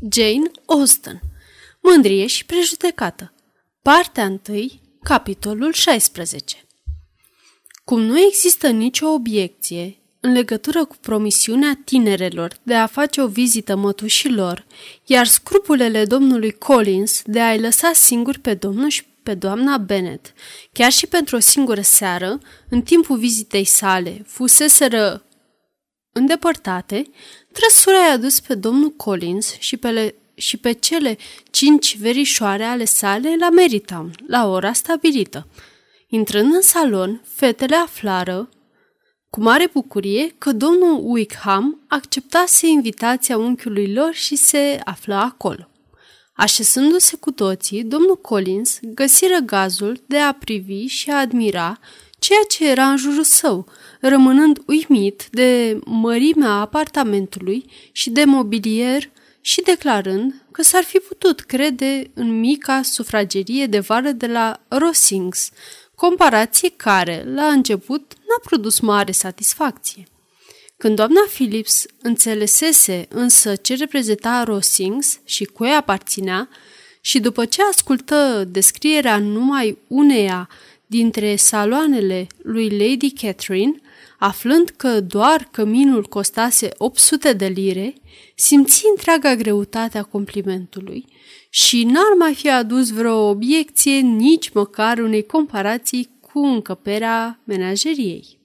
Jane Austen Mândrie și prejudecată Partea 1, capitolul 16 Cum nu există nicio obiecție în legătură cu promisiunea tinerelor de a face o vizită mătușilor, iar scrupulele domnului Collins de a-i lăsa singuri pe domnul și pe doamna Bennet, chiar și pentru o singură seară, în timpul vizitei sale, fuseseră îndepărtate, trăsura i-a dus pe domnul Collins și pe, le, și pe cele cinci verișoare ale sale la Marytown, la ora stabilită. Intrând în salon, fetele aflară cu mare bucurie că domnul Wickham acceptase invitația unchiului lor și se află acolo. Așezându-se cu toții, domnul Collins găsiră gazul de a privi și a admira ceea ce era în jurul său, rămânând uimit de mărimea apartamentului și de mobilier și declarând că s-ar fi putut crede în mica sufragerie de vară de la Rossings, comparație care, la început, n-a produs mare satisfacție. Când doamna Phillips înțelesese însă ce reprezenta Rossings și cui aparținea, și după ce ascultă descrierea numai uneia dintre saloanele lui Lady Catherine, aflând că doar căminul costase 800 de lire, simți întreaga greutate a complimentului și n-ar mai fi adus vreo obiecție nici măcar unei comparații cu încăperea menajeriei.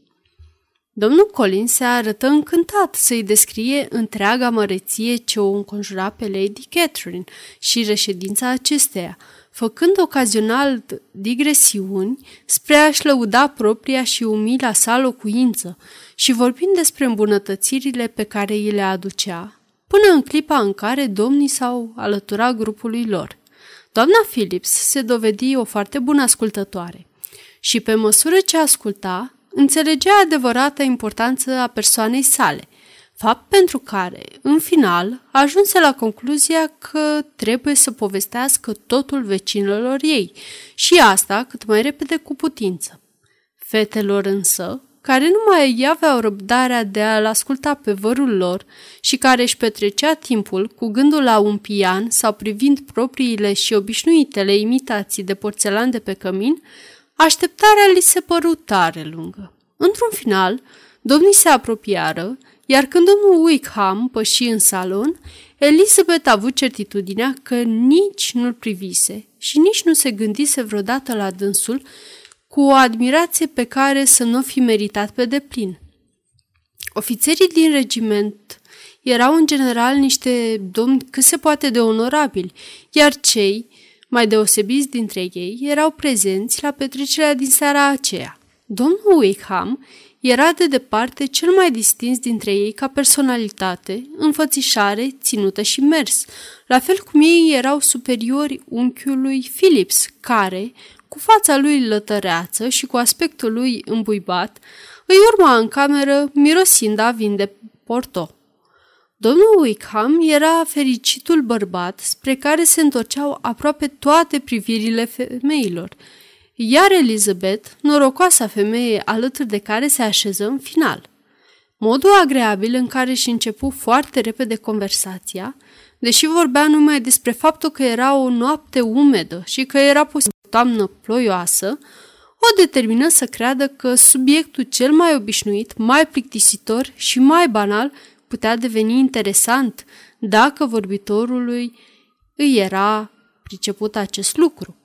Domnul Colin se arătă încântat să-i descrie întreaga măreție ce o înconjura pe Lady Catherine și reședința acesteia, făcând ocazional digresiuni spre a-și lăuda propria și umila sa locuință și vorbind despre îmbunătățirile pe care îi le aducea, până în clipa în care domnii s-au alăturat grupului lor. Doamna Phillips se dovedi o foarte bună ascultătoare și pe măsură ce asculta, înțelegea adevărata importanță a persoanei sale, fapt pentru care, în final, ajunse la concluzia că trebuie să povestească totul vecinilor ei și asta cât mai repede cu putință. Fetelor însă, care nu mai aveau răbdarea de a-l asculta pe vărul lor și care își petrecea timpul cu gândul la un pian sau privind propriile și obișnuitele imitații de porțelan de pe cămin, Așteptarea li se păru tare lungă. Într-un final, domnii se apropiară, iar când domnul Wickham păși în salon, Elizabeth a avut certitudinea că nici nu-l privise și nici nu se gândise vreodată la dânsul cu o admirație pe care să nu fi meritat pe deplin. Ofițerii din regiment erau în general niște domni cât se poate de onorabili, iar cei mai deosebiți dintre ei erau prezenți la petrecerea din seara aceea. Domnul Wickham era de departe cel mai distins dintre ei ca personalitate, înfățișare, ținută și mers, la fel cum ei erau superiori unchiului Phillips, care, cu fața lui lătăreață și cu aspectul lui îmbuibat, îi urma în cameră mirosind a vin de porto. Domnul Wickham era fericitul bărbat spre care se întorceau aproape toate privirile femeilor, iar Elizabeth, norocoasa femeie alături de care se așeză în final. Modul agreabil în care și începu foarte repede conversația, deși vorbea numai despre faptul că era o noapte umedă și că era posibil toamnă ploioasă, o determină să creadă că subiectul cel mai obișnuit, mai plictisitor și mai banal putea deveni interesant dacă vorbitorului îi era priceput acest lucru.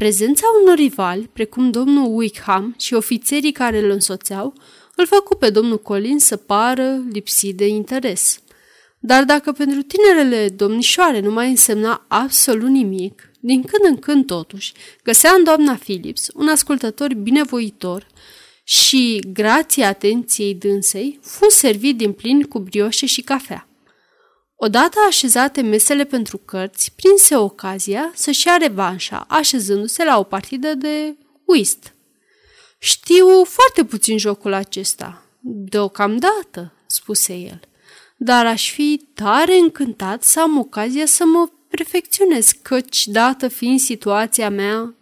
Prezența unor rivali, precum domnul Wickham și ofițerii care îl însoțeau, îl făcu pe domnul Colin să pară lipsit de interes. Dar dacă pentru tinerele domnișoare nu mai însemna absolut nimic, din când în când totuși, găsea în doamna Phillips un ascultător binevoitor și, grație atenției dânsei, fu servit din plin cu brioșe și cafea. Odată așezate mesele pentru cărți, prinse ocazia să-și ia revanșa, așezându-se la o partidă de whist. Știu foarte puțin jocul acesta, deocamdată, spuse el, dar aș fi tare încântat să am ocazia să mă perfecționez, căci, dată fiind situația mea,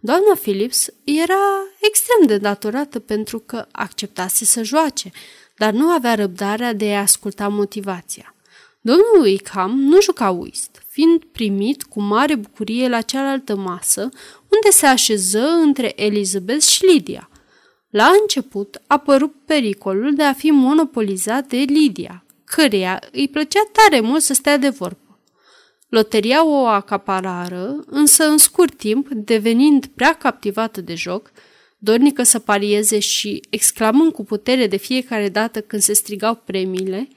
Doamna Phillips era extrem de datorată pentru că acceptase să joace, dar nu avea răbdarea de a asculta motivația. Domnul Wickham nu juca whist, fiind primit cu mare bucurie la cealaltă masă, unde se așeză între Elizabeth și Lydia. La început a apărut pericolul de a fi monopolizat de Lydia, căreia îi plăcea tare mult să stea de vorbă. Loteria o acaparară, însă în scurt timp, devenind prea captivată de joc, dornică să parieze și exclamând cu putere de fiecare dată când se strigau premiile,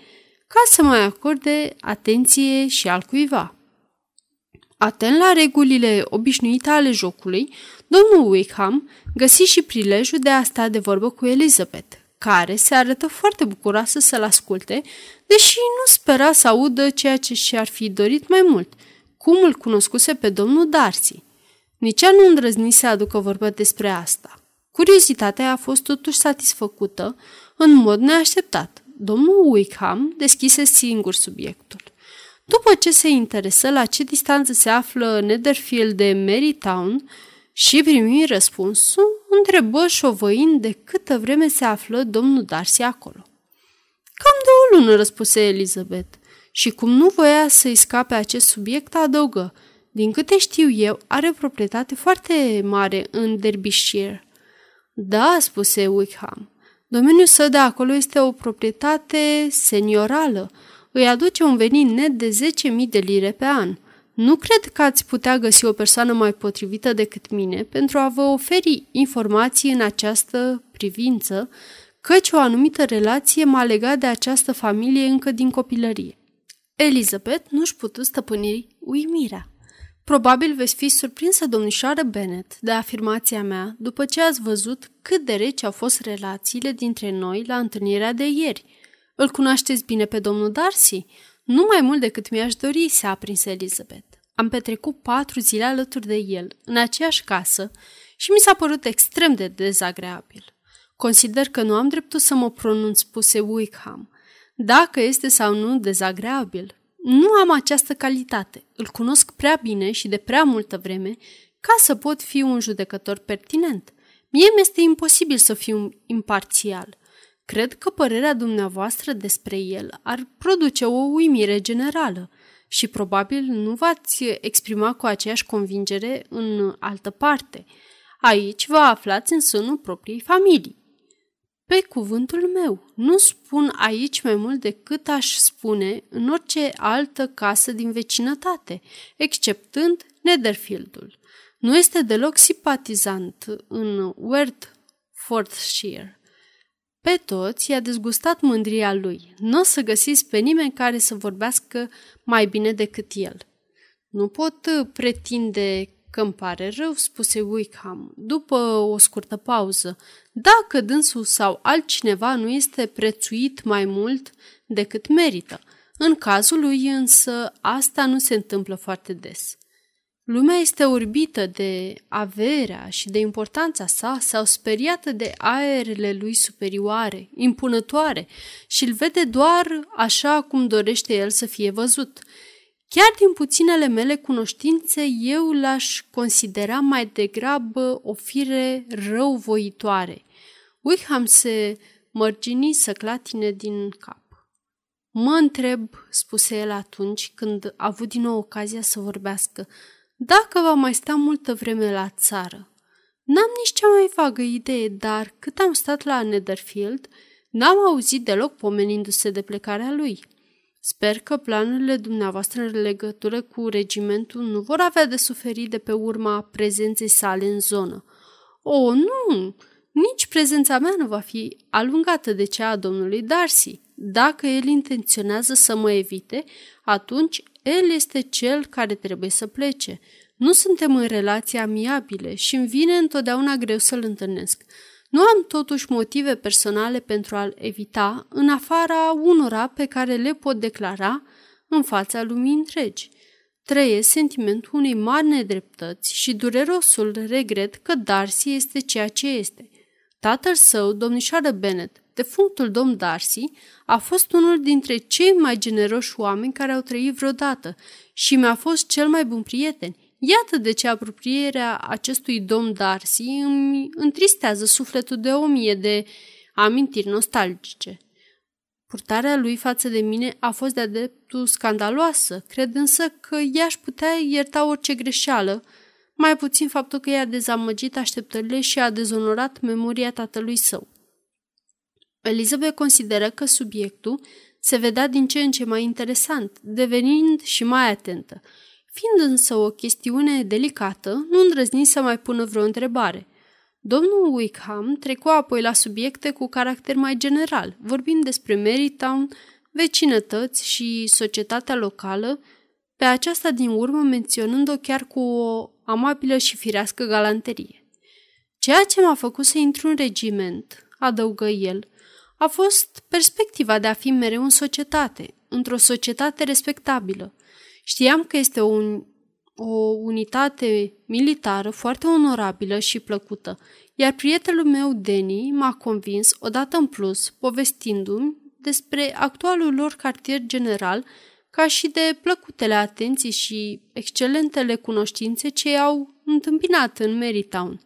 ca să mai acorde atenție și al cuiva. Atent la regulile obișnuite ale jocului, domnul Wickham găsi și prilejul de a sta de vorbă cu Elizabeth, care se arătă foarte bucuroasă să-l asculte, deși nu spera să audă ceea ce și-ar fi dorit mai mult, cum îl cunoscuse pe domnul Darcy. Nici ea nu îndrăzni să aducă vorbă despre asta. Curiozitatea a fost totuși satisfăcută în mod neașteptat. Domnul Wickham deschise singur subiectul. După ce se interesă la ce distanță se află Netherfield de Marytown și primi răspunsul, întrebă șovăind de câtă vreme se află domnul Darcy acolo. Cam de o lună, răspuse Elizabeth. Și cum nu voia să-i scape acest subiect, adăugă. Din câte știu eu, are proprietate foarte mare în Derbyshire. Da, spuse Wickham. Domeniul său de acolo este o proprietate seniorală. Îi aduce un venit net de 10.000 de lire pe an. Nu cred că ați putea găsi o persoană mai potrivită decât mine pentru a vă oferi informații în această privință, căci o anumită relație m-a legat de această familie încă din copilărie. Elizabeth nu-și putu stăpâni uimirea. Probabil veți fi surprinsă, domnișoară Bennet, de afirmația mea după ce ați văzut cât de reci au fost relațiile dintre noi la întâlnirea de ieri. Îl cunoașteți bine pe domnul Darcy? Nu mai mult decât mi-aș dori, se aprinse Elizabeth. Am petrecut patru zile alături de el, în aceeași casă, și mi s-a părut extrem de dezagreabil. Consider că nu am dreptul să mă pronunț, spuse Wickham. Dacă este sau nu dezagreabil, nu am această calitate. Îl cunosc prea bine și de prea multă vreme ca să pot fi un judecător pertinent. Mie mi-este imposibil să fiu imparțial. Cred că părerea dumneavoastră despre el ar produce o uimire generală și probabil nu v-ați exprima cu aceeași convingere în altă parte. Aici vă aflați în sânul propriei familii. Pe cuvântul meu, nu spun aici mai mult decât aș spune în orice altă casă din vecinătate, exceptând Netherfieldul. Nu este deloc simpatizant în Worthforthshire. Pe toți i-a dezgustat mândria lui. Nu o să găsiți pe nimeni care să vorbească mai bine decât el. Nu pot pretinde că îmi pare rău, spuse Wickham, după o scurtă pauză, dacă dânsul sau altcineva nu este prețuit mai mult decât merită. În cazul lui însă asta nu se întâmplă foarte des. Lumea este orbită de averea și de importanța sa sau speriată de aerele lui superioare, impunătoare și îl vede doar așa cum dorește el să fie văzut – Chiar din puținele mele cunoștințe, eu l-aș considera mai degrabă o fire răuvoitoare. Wickham se mărgini să clatine din cap. Mă întreb, spuse el atunci când a avut din nou ocazia să vorbească, dacă va mai sta multă vreme la țară. N-am nici cea mai vagă idee, dar cât am stat la Netherfield, n-am auzit deloc pomenindu-se de plecarea lui. Sper că planurile dumneavoastră în legătură cu regimentul nu vor avea de suferit de pe urma prezenței sale în zonă. O, nu! Nici prezența mea nu va fi alungată de cea a domnului Darcy. Dacă el intenționează să mă evite, atunci el este cel care trebuie să plece. Nu suntem în relații amiabile și îmi vine întotdeauna greu să-l întâlnesc. Nu am totuși motive personale pentru a-l evita, în afara unora pe care le pot declara în fața lumii întregi. Trăiesc sentimentul unei mari nedreptăți și durerosul regret că Darcy este ceea ce este. Tatăl său, domnișoară Bennet, defunctul domn Darcy, a fost unul dintre cei mai generoși oameni care au trăit vreodată și mi-a fost cel mai bun prieten. Iată de ce apropierea acestui domn Darcy îmi întristează sufletul de o mie de amintiri nostalgice. Purtarea lui față de mine a fost de-a dreptul scandaloasă, cred însă că ea își putea ierta orice greșeală, mai puțin faptul că i-a dezamăgit așteptările și a dezonorat memoria tatălui său. Elizabeth consideră că subiectul se vedea din ce în ce mai interesant, devenind și mai atentă. Fiind însă o chestiune delicată, nu îndrăzni să mai pună vreo întrebare. Domnul Wickham trecu apoi la subiecte cu caracter mai general, vorbind despre Marytown, vecinătăți și societatea locală, pe aceasta din urmă menționând-o chiar cu o amabilă și firească galanterie. Ceea ce m-a făcut să intru în regiment, adăugă el, a fost perspectiva de a fi mereu în societate, într-o societate respectabilă. Știam că este o, o unitate militară foarte onorabilă și plăcută, iar prietenul meu, Denny, m-a convins, odată în plus, povestindu-mi despre actualul lor cartier general, ca și de plăcutele atenții și excelentele cunoștințe ce au întâmpinat în Marytown.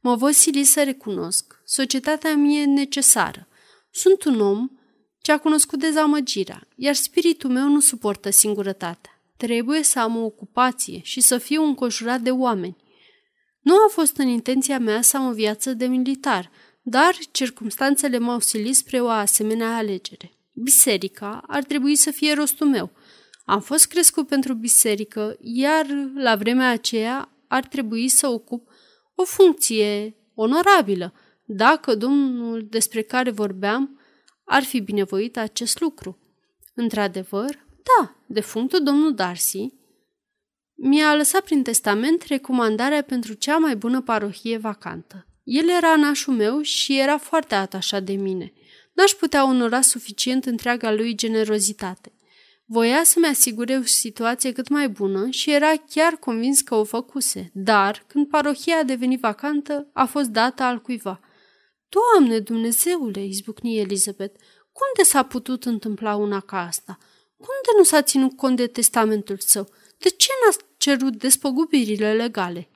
Mă voi sili să recunosc. Societatea mie e necesară. Sunt un om ce a cunoscut dezamăgirea, iar spiritul meu nu suportă singurătatea. Trebuie să am o ocupație și să fiu înconjurat de oameni. Nu a fost în intenția mea să am o viață de militar, dar circumstanțele m-au silit spre o asemenea alegere. Biserica ar trebui să fie rostul meu. Am fost crescut pentru biserică, iar la vremea aceea ar trebui să ocup o funcție onorabilă, dacă domnul despre care vorbeam ar fi binevoit acest lucru. Într-adevăr, da, defunctul domnul Darcy mi-a lăsat prin testament recomandarea pentru cea mai bună parohie vacantă. El era nașul meu și era foarte atașat de mine. N-aș putea onora suficient întreaga lui generozitate. Voia să-mi asigure o situație cât mai bună și era chiar convins că o făcuse, dar, când parohia a devenit vacantă, a fost dată al cuiva. Doamne Dumnezeule, izbucni Elizabeth, cum de s-a putut întâmpla una ca asta? Cum de nu s-a ținut cont de testamentul său? De ce n-a cerut despăgubirile legale?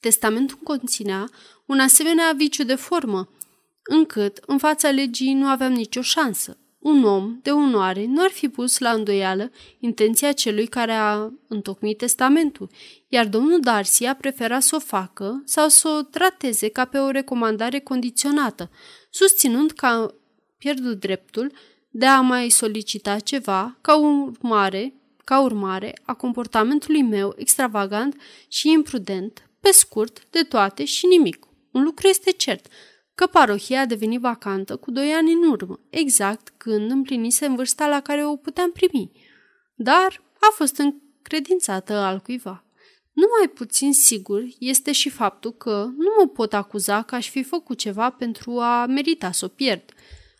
Testamentul conținea un asemenea viciu de formă, încât în fața legii nu aveam nicio șansă. Un om de onoare nu ar fi pus la îndoială intenția celui care a întocmit testamentul, iar domnul Darcy a preferat să o facă sau să o trateze ca pe o recomandare condiționată, susținând că a pierdut dreptul de a mai solicita ceva ca urmare, ca urmare a comportamentului meu extravagant și imprudent, pe scurt, de toate și nimic. Un lucru este cert, că parohia a devenit vacantă cu doi ani în urmă, exact când împlinise în vârsta la care o puteam primi, dar a fost încredințată al cuiva. Numai puțin sigur este și faptul că nu mă pot acuza că aș fi făcut ceva pentru a merita să o pierd.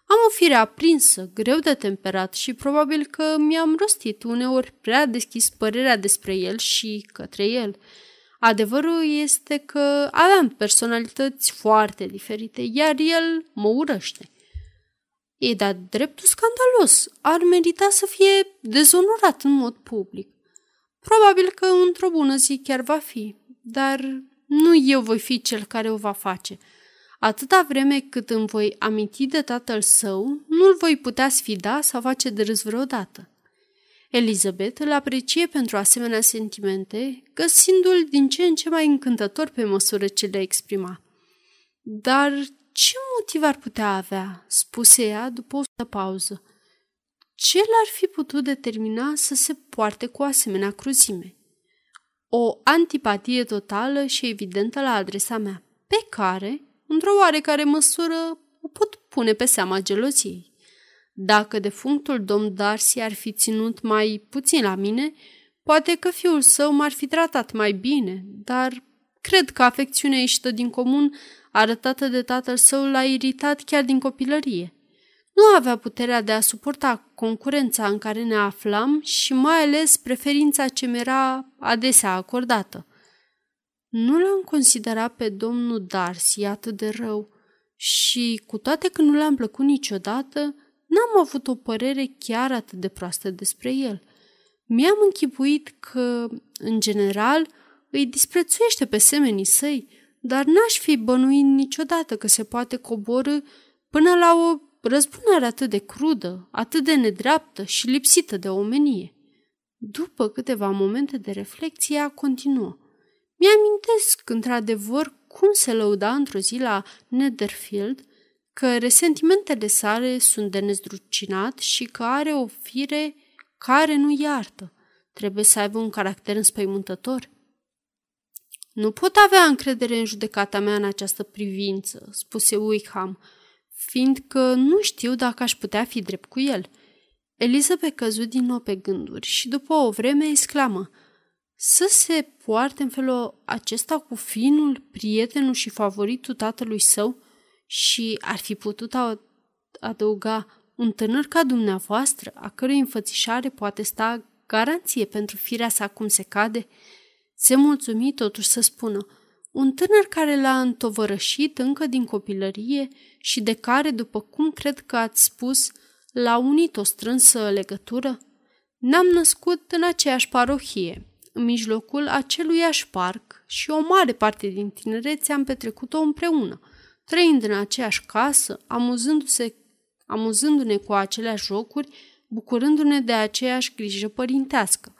Am o fire aprinsă, greu de temperat și probabil că mi-am rostit uneori prea deschis părerea despre el și către el – Adevărul este că aveam personalități foarte diferite, iar el mă urăște. E dat dreptul scandalos. Ar merita să fie dezonorat în mod public. Probabil că într-o bună zi chiar va fi, dar nu eu voi fi cel care o va face. Atâta vreme cât îmi voi aminti de tatăl său, nu-l voi putea sfida sau face de râs vreodată. Elizabeth îl aprecie pentru asemenea sentimente, găsindu-l din ce în ce mai încântător pe măsură ce le exprima. Dar ce motiv ar putea avea?" spuse ea după o pauză. Ce l-ar fi putut determina să se poarte cu asemenea cruzime? O antipatie totală și evidentă la adresa mea, pe care, într-o oarecare măsură, o pot pune pe seama geloziei. Dacă defunctul domn Darcy ar fi ținut mai puțin la mine, poate că fiul său m-ar fi tratat mai bine, dar cred că afecțiunea ieșită din comun arătată de tatăl său l-a iritat chiar din copilărie. Nu avea puterea de a suporta concurența în care ne aflam și mai ales preferința ce mi-era adesea acordată. Nu l-am considerat pe domnul Darcy atât de rău și, cu toate că nu l-am plăcut niciodată, N-am avut o părere chiar atât de proastă despre el. Mi-am închipuit că, în general, îi disprețuiește pe semenii săi, dar n-aș fi bănuit niciodată că se poate coborâ până la o răzbunare atât de crudă, atât de nedreaptă și lipsită de omenie. După câteva momente de reflexie, a continuă. Mi-amintesc, într-adevăr, cum se lăuda într-o zi la Netherfield că resentimentele sale sunt de nezdrucinat și că are o fire care nu iartă. Trebuie să aibă un caracter înspăimântător. Nu pot avea încredere în judecata mea în această privință, spuse Wickham, fiindcă nu știu dacă aș putea fi drept cu el. Elizabeth căzut din nou pe gânduri și după o vreme exclamă Să se poarte în felul acesta cu finul, prietenul și favoritul tatălui său? Și ar fi putut adăuga un tânăr ca dumneavoastră, a cărui înfățișare poate sta garanție pentru firea sa cum se cade, se mulțumi totuși să spună un tânăr care l-a întovărășit încă din copilărie și de care, după cum cred că ați spus, l-a unit o strânsă legătură? Ne-am născut în aceeași parohie, în mijlocul aceluiași parc și o mare parte din tinerețe am petrecut-o împreună, trăind în aceeași casă, amuzându-se, amuzându-ne cu aceleași jocuri, bucurându-ne de aceeași grijă părintească.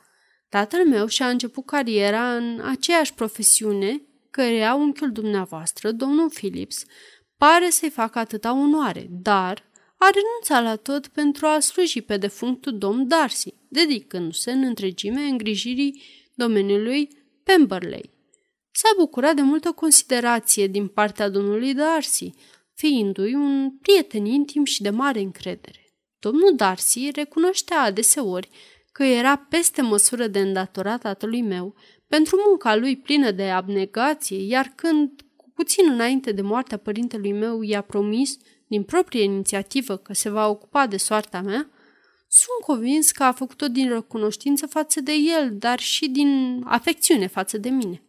Tatăl meu și-a început cariera în aceeași profesiune căreia unchiul dumneavoastră, domnul Phillips, pare să-i facă atâta onoare, dar a renunțat la tot pentru a sluji pe defunctul domn Darcy, dedicându-se în întregime îngrijirii domeniului Pemberley. S-a bucurat de multă considerație din partea domnului Darcy, fiindu-i un prieten intim și de mare încredere. Domnul Darcy recunoștea adeseori că era peste măsură de îndatorat tatălui meu pentru munca lui plină de abnegație, iar când, cu puțin înainte de moartea părintelui meu, i-a promis, din proprie inițiativă, că se va ocupa de soarta mea, sunt convins că a făcut-o din recunoștință față de el, dar și din afecțiune față de mine.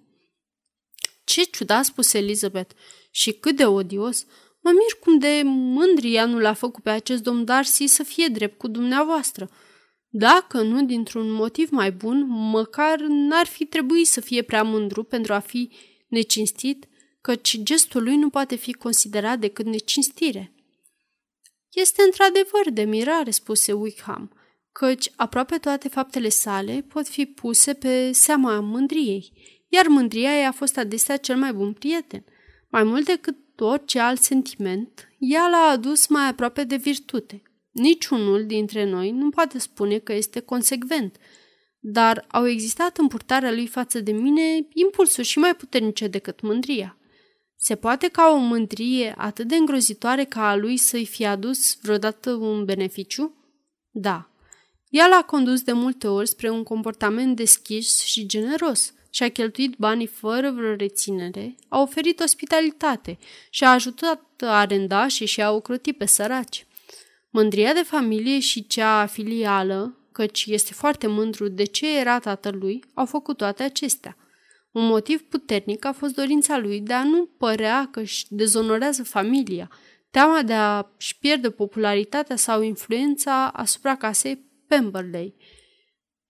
Ce ciudat, spuse Elizabeth, și cât de odios. Mă mir cum de mândria nu l-a făcut pe acest domn Darcy să fie drept cu dumneavoastră – dacă nu dintr-un motiv mai bun, măcar n-ar fi trebuit să fie prea mândru pentru a fi necinstit, căci gestul lui nu poate fi considerat decât necinstire. Este într-adevăr de mirare, spuse Wickham, căci aproape toate faptele sale pot fi puse pe seama mândriei, iar mândria ei a fost adesea cel mai bun prieten. Mai mult decât orice alt sentiment, ea l-a adus mai aproape de virtute. Niciunul dintre noi nu poate spune că este consecvent, dar au existat în purtarea lui față de mine impulsuri și mai puternice decât mândria. Se poate ca o mândrie atât de îngrozitoare ca a lui să-i fie adus vreodată un beneficiu? Da. Ea l-a condus de multe ori spre un comportament deschis și generos și a cheltuit banii fără vreo reținere, a oferit ospitalitate și a ajutat a renda și a ocroti pe săraci. Mândria de familie și cea filială, căci este foarte mândru de ce era tatălui, au făcut toate acestea. Un motiv puternic a fost dorința lui de a nu părea că își dezonorează familia, teama de a-și pierde popularitatea sau influența asupra casei Pemberley.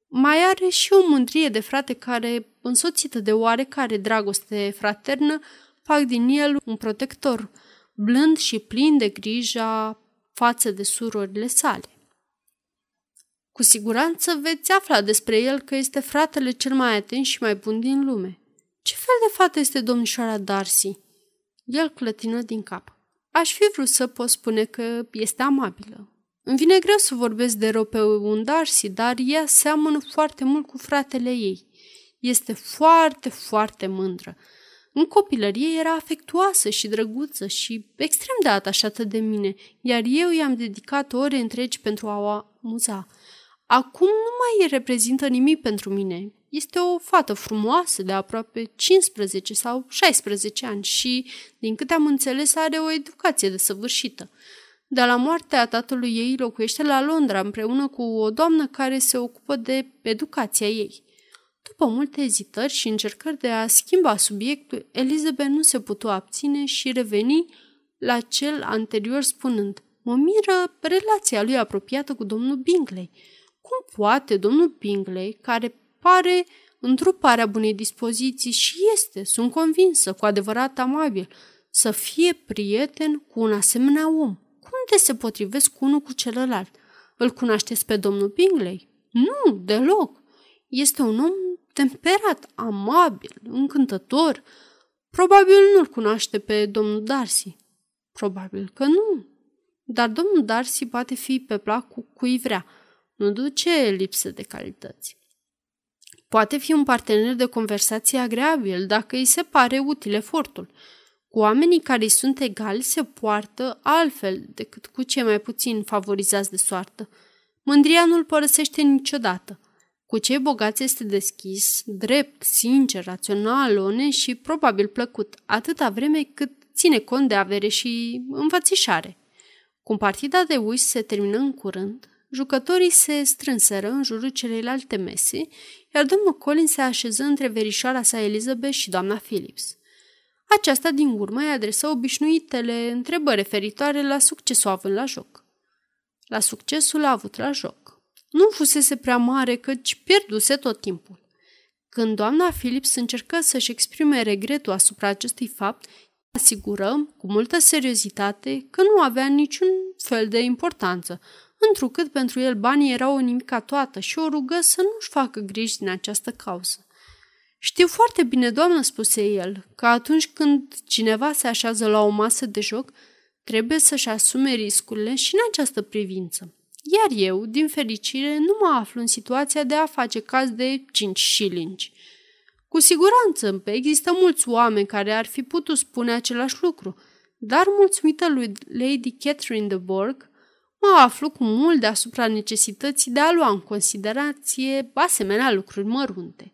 Mai are și o mândrie de frate care, însoțită de oarecare dragoste fraternă, fac din el un protector, blând și plin de grija față de surorile sale. Cu siguranță veți afla despre el că este fratele cel mai atent și mai bun din lume. Ce fel de fată este domnișoara Darcy? El clătină din cap. Aș fi vrut să pot spune că este amabilă. Îmi vine greu să vorbesc de rău pe un Darcy, dar ea seamănă foarte mult cu fratele ei. Este foarte, foarte mândră. În copilărie era afectuoasă și drăguță și extrem de atașată de mine, iar eu i-am dedicat ore întregi pentru a o amuza. Acum nu mai reprezintă nimic pentru mine. Este o fată frumoasă de aproape 15 sau 16 ani și, din câte am înțeles, are o educație desăvârșită. De la moartea tatălui ei locuiește la Londra împreună cu o doamnă care se ocupă de educația ei. După multe ezitări și încercări de a schimba subiectul, Elizabeth nu se putu abține și reveni la cel anterior spunând Mă miră relația lui apropiată cu domnul Bingley. Cum poate domnul Bingley, care pare întruparea bunei dispoziții și este, sunt convinsă, cu adevărat amabil, să fie prieten cu un asemenea om? cum de se potrivesc unul cu celălalt? Îl cunoașteți pe domnul Bingley? Nu, deloc. Este un om temperat, amabil, încântător. Probabil nu-l cunoaște pe domnul Darcy. Probabil că nu. Dar domnul Darcy poate fi pe plac cu cui vrea. Nu duce lipsă de calități. Poate fi un partener de conversație agreabil dacă îi se pare util efortul. Cu oamenii care îi sunt egali se poartă altfel decât cu cei mai puțin favorizați de soartă. Mândria nu-l părăsește niciodată. Cu cei bogați este deschis, drept, sincer, rațional, onest și probabil plăcut, atâta vreme cât ține cont de avere și învățișare. Cum partida de uși se termină în curând, jucătorii se strânseră în jurul celeilalte mese, iar domnul Colin se așeză între verișoara sa Elizabeth și doamna Phillips. Aceasta din urmă îi adresă obișnuitele întrebări referitoare la succesul având la joc. La succesul a avut la joc. Nu fusese prea mare, căci pierduse tot timpul. Când doamna Phillips încercă să-și exprime regretul asupra acestui fapt, asigurăm cu multă seriozitate că nu avea niciun fel de importanță, întrucât pentru el banii erau o nimica toată și o rugă să nu-și facă griji din această cauză. Știu foarte bine, doamnă, spuse el, că atunci când cineva se așează la o masă de joc, trebuie să-și asume riscurile și în această privință. Iar eu, din fericire, nu mă aflu în situația de a face caz de 5 șilingi. Cu siguranță, există mulți oameni care ar fi putut spune același lucru, dar mulțumită lui Lady Catherine de Borg, mă aflu cu mult deasupra necesității de a lua în considerație asemenea lucruri mărunte.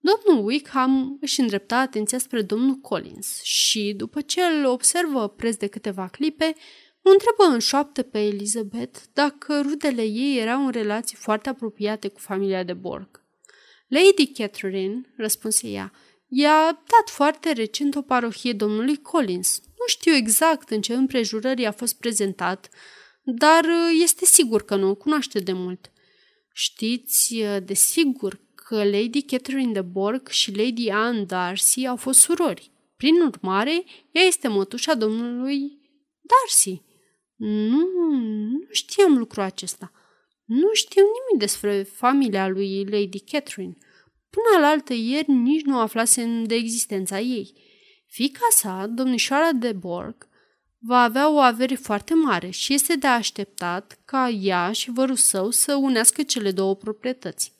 Domnul Wickham își îndrepta atenția spre domnul Collins și, după ce îl observă preț de câteva clipe, o întrebă în șoaptă pe Elizabeth dacă rudele ei erau în relații foarte apropiate cu familia de Borg. Lady Catherine, răspunse ea, i-a dat foarte recent o parohie domnului Collins. Nu știu exact în ce împrejurări a fost prezentat, dar este sigur că nu o cunoaște de mult. Știți de sigur că Lady Catherine de Borg și Lady Anne Darcy au fost surori. Prin urmare, ea este mătușa domnului Darcy. Nu, nu știam lucrul acesta. Nu știu nimic despre familia lui Lady Catherine. Până la altă ieri nici nu aflasem de existența ei. Fica sa, domnișoara de Borg, va avea o avere foarte mare și este de așteptat ca ea și vărul său să unească cele două proprietăți.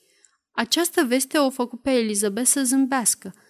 Această veste o făcut pe Elizabeth să zâmbească –